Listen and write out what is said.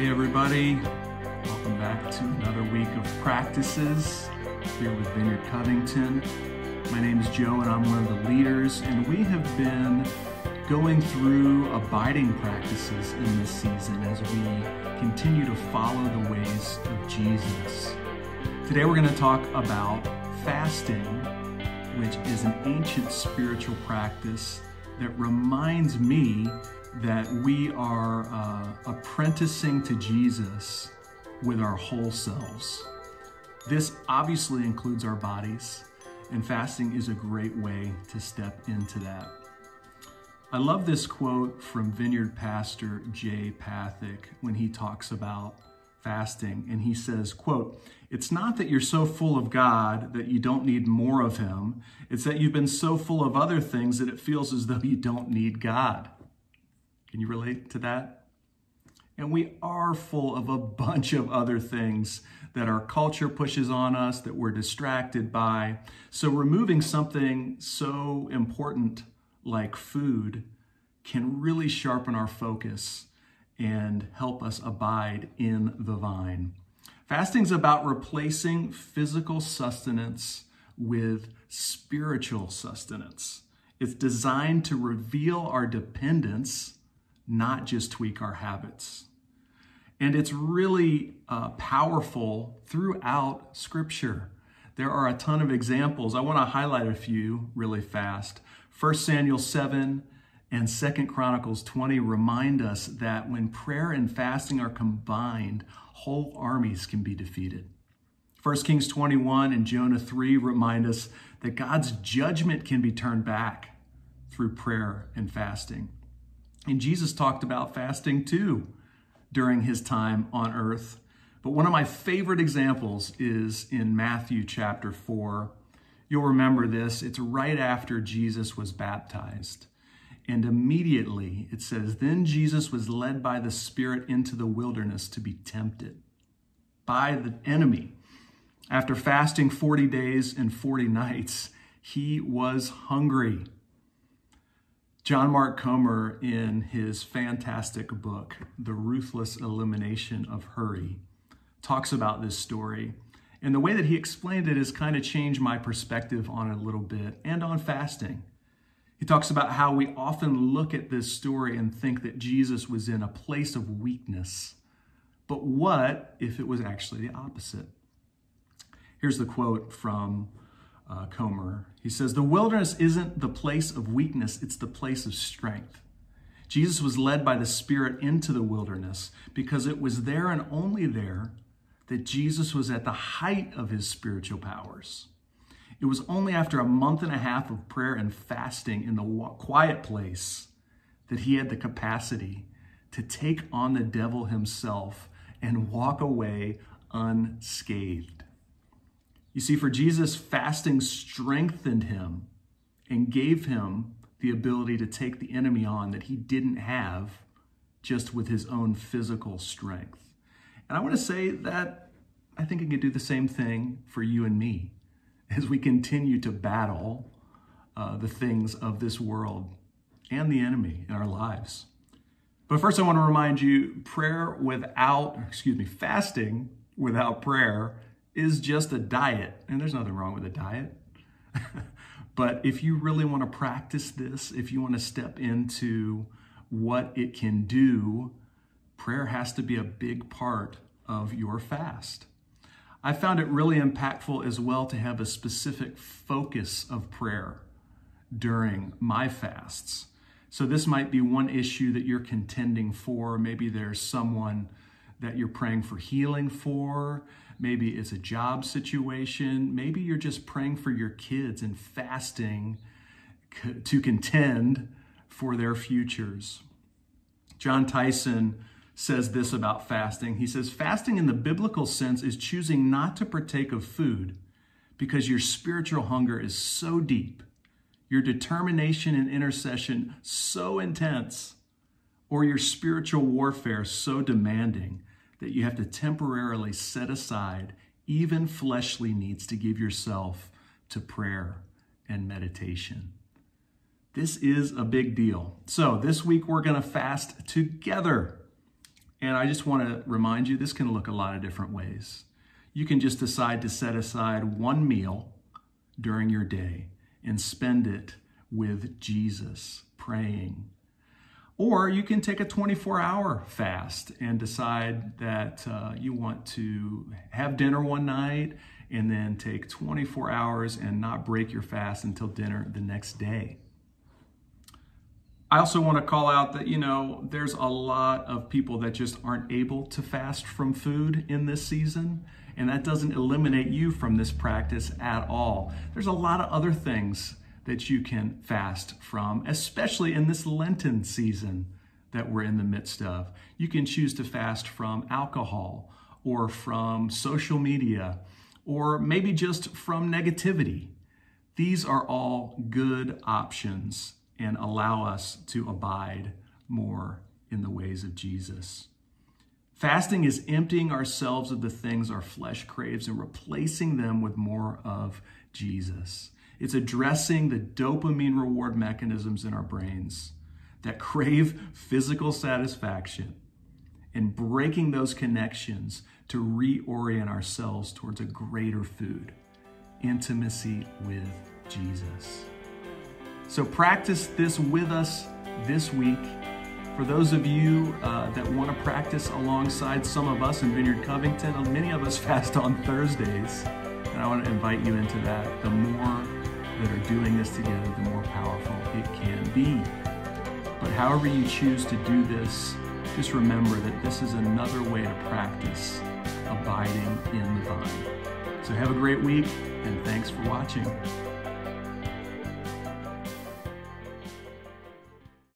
Hey, everybody. Welcome back to another week of practices here with Vineyard Covington. My name is Joe, and I'm one of the leaders, and we have been going through abiding practices in this season as we continue to follow the ways of Jesus. Today, we're going to talk about fasting, which is an ancient spiritual practice that reminds me that we are uh, apprenticing to Jesus with our whole selves. This obviously includes our bodies, and fasting is a great way to step into that. I love this quote from Vineyard Pastor Jay Pathak when he talks about fasting and he says quote it's not that you're so full of god that you don't need more of him it's that you've been so full of other things that it feels as though you don't need god can you relate to that? And we are full of a bunch of other things that our culture pushes on us, that we're distracted by. So, removing something so important like food can really sharpen our focus and help us abide in the vine. Fasting is about replacing physical sustenance with spiritual sustenance. It's designed to reveal our dependence not just tweak our habits. And it's really uh, powerful throughout Scripture. There are a ton of examples. I want to highlight a few really fast. 1 Samuel 7 and 2 Chronicles 20 remind us that when prayer and fasting are combined, whole armies can be defeated. 1 Kings 21 and Jonah 3 remind us that God's judgment can be turned back through prayer and fasting. And Jesus talked about fasting too during his time on earth. But one of my favorite examples is in Matthew chapter 4. You'll remember this. It's right after Jesus was baptized. And immediately it says, Then Jesus was led by the Spirit into the wilderness to be tempted by the enemy. After fasting 40 days and 40 nights, he was hungry. John Mark Comer, in his fantastic book, The Ruthless Elimination of Hurry, talks about this story. And the way that he explained it has kind of changed my perspective on it a little bit and on fasting. He talks about how we often look at this story and think that Jesus was in a place of weakness. But what if it was actually the opposite? Here's the quote from uh, Comer. He says, The wilderness isn't the place of weakness, it's the place of strength. Jesus was led by the Spirit into the wilderness because it was there and only there that Jesus was at the height of his spiritual powers. It was only after a month and a half of prayer and fasting in the quiet place that he had the capacity to take on the devil himself and walk away unscathed. You see, for Jesus, fasting strengthened him and gave him the ability to take the enemy on that he didn't have just with his own physical strength. And I want to say that I think it can do the same thing for you and me as we continue to battle uh, the things of this world and the enemy in our lives. But first, I want to remind you prayer without, excuse me, fasting without prayer is just a diet, and there's nothing wrong with a diet. but if you really want to practice this, if you want to step into what it can do, prayer has to be a big part of your fast. I found it really impactful as well to have a specific focus of prayer during my fasts. So, this might be one issue that you're contending for. Maybe there's someone that you're praying for healing for. Maybe it's a job situation. Maybe you're just praying for your kids and fasting to contend for their futures. John Tyson says this about fasting. He says, Fasting in the biblical sense is choosing not to partake of food because your spiritual hunger is so deep, your determination and intercession so intense, or your spiritual warfare so demanding that you have to temporarily set aside even fleshly needs to give yourself to prayer and meditation. This is a big deal. So, this week we're going to fast together. And I just want to remind you this can look a lot of different ways. You can just decide to set aside one meal during your day and spend it with Jesus, praying. Or you can take a 24 hour fast and decide that uh, you want to have dinner one night and then take 24 hours and not break your fast until dinner the next day. I also want to call out that, you know, there's a lot of people that just aren't able to fast from food in this season, and that doesn't eliminate you from this practice at all. There's a lot of other things that you can fast from, especially in this Lenten season that we're in the midst of. You can choose to fast from alcohol or from social media or maybe just from negativity. These are all good options and allow us to abide more in the ways of Jesus. Fasting is emptying ourselves of the things our flesh craves and replacing them with more of Jesus. It's addressing the dopamine reward mechanisms in our brains that crave physical satisfaction and breaking those connections to reorient ourselves towards a greater food intimacy with Jesus. So practice this with us this week. For those of you uh, that want to practice alongside some of us in Vineyard Covington, uh, many of us fast on Thursdays, and I want to invite you into that. The more that are doing this together, the more powerful it can be. But however you choose to do this, just remember that this is another way to practice abiding in the vine. So have a great week, and thanks for watching.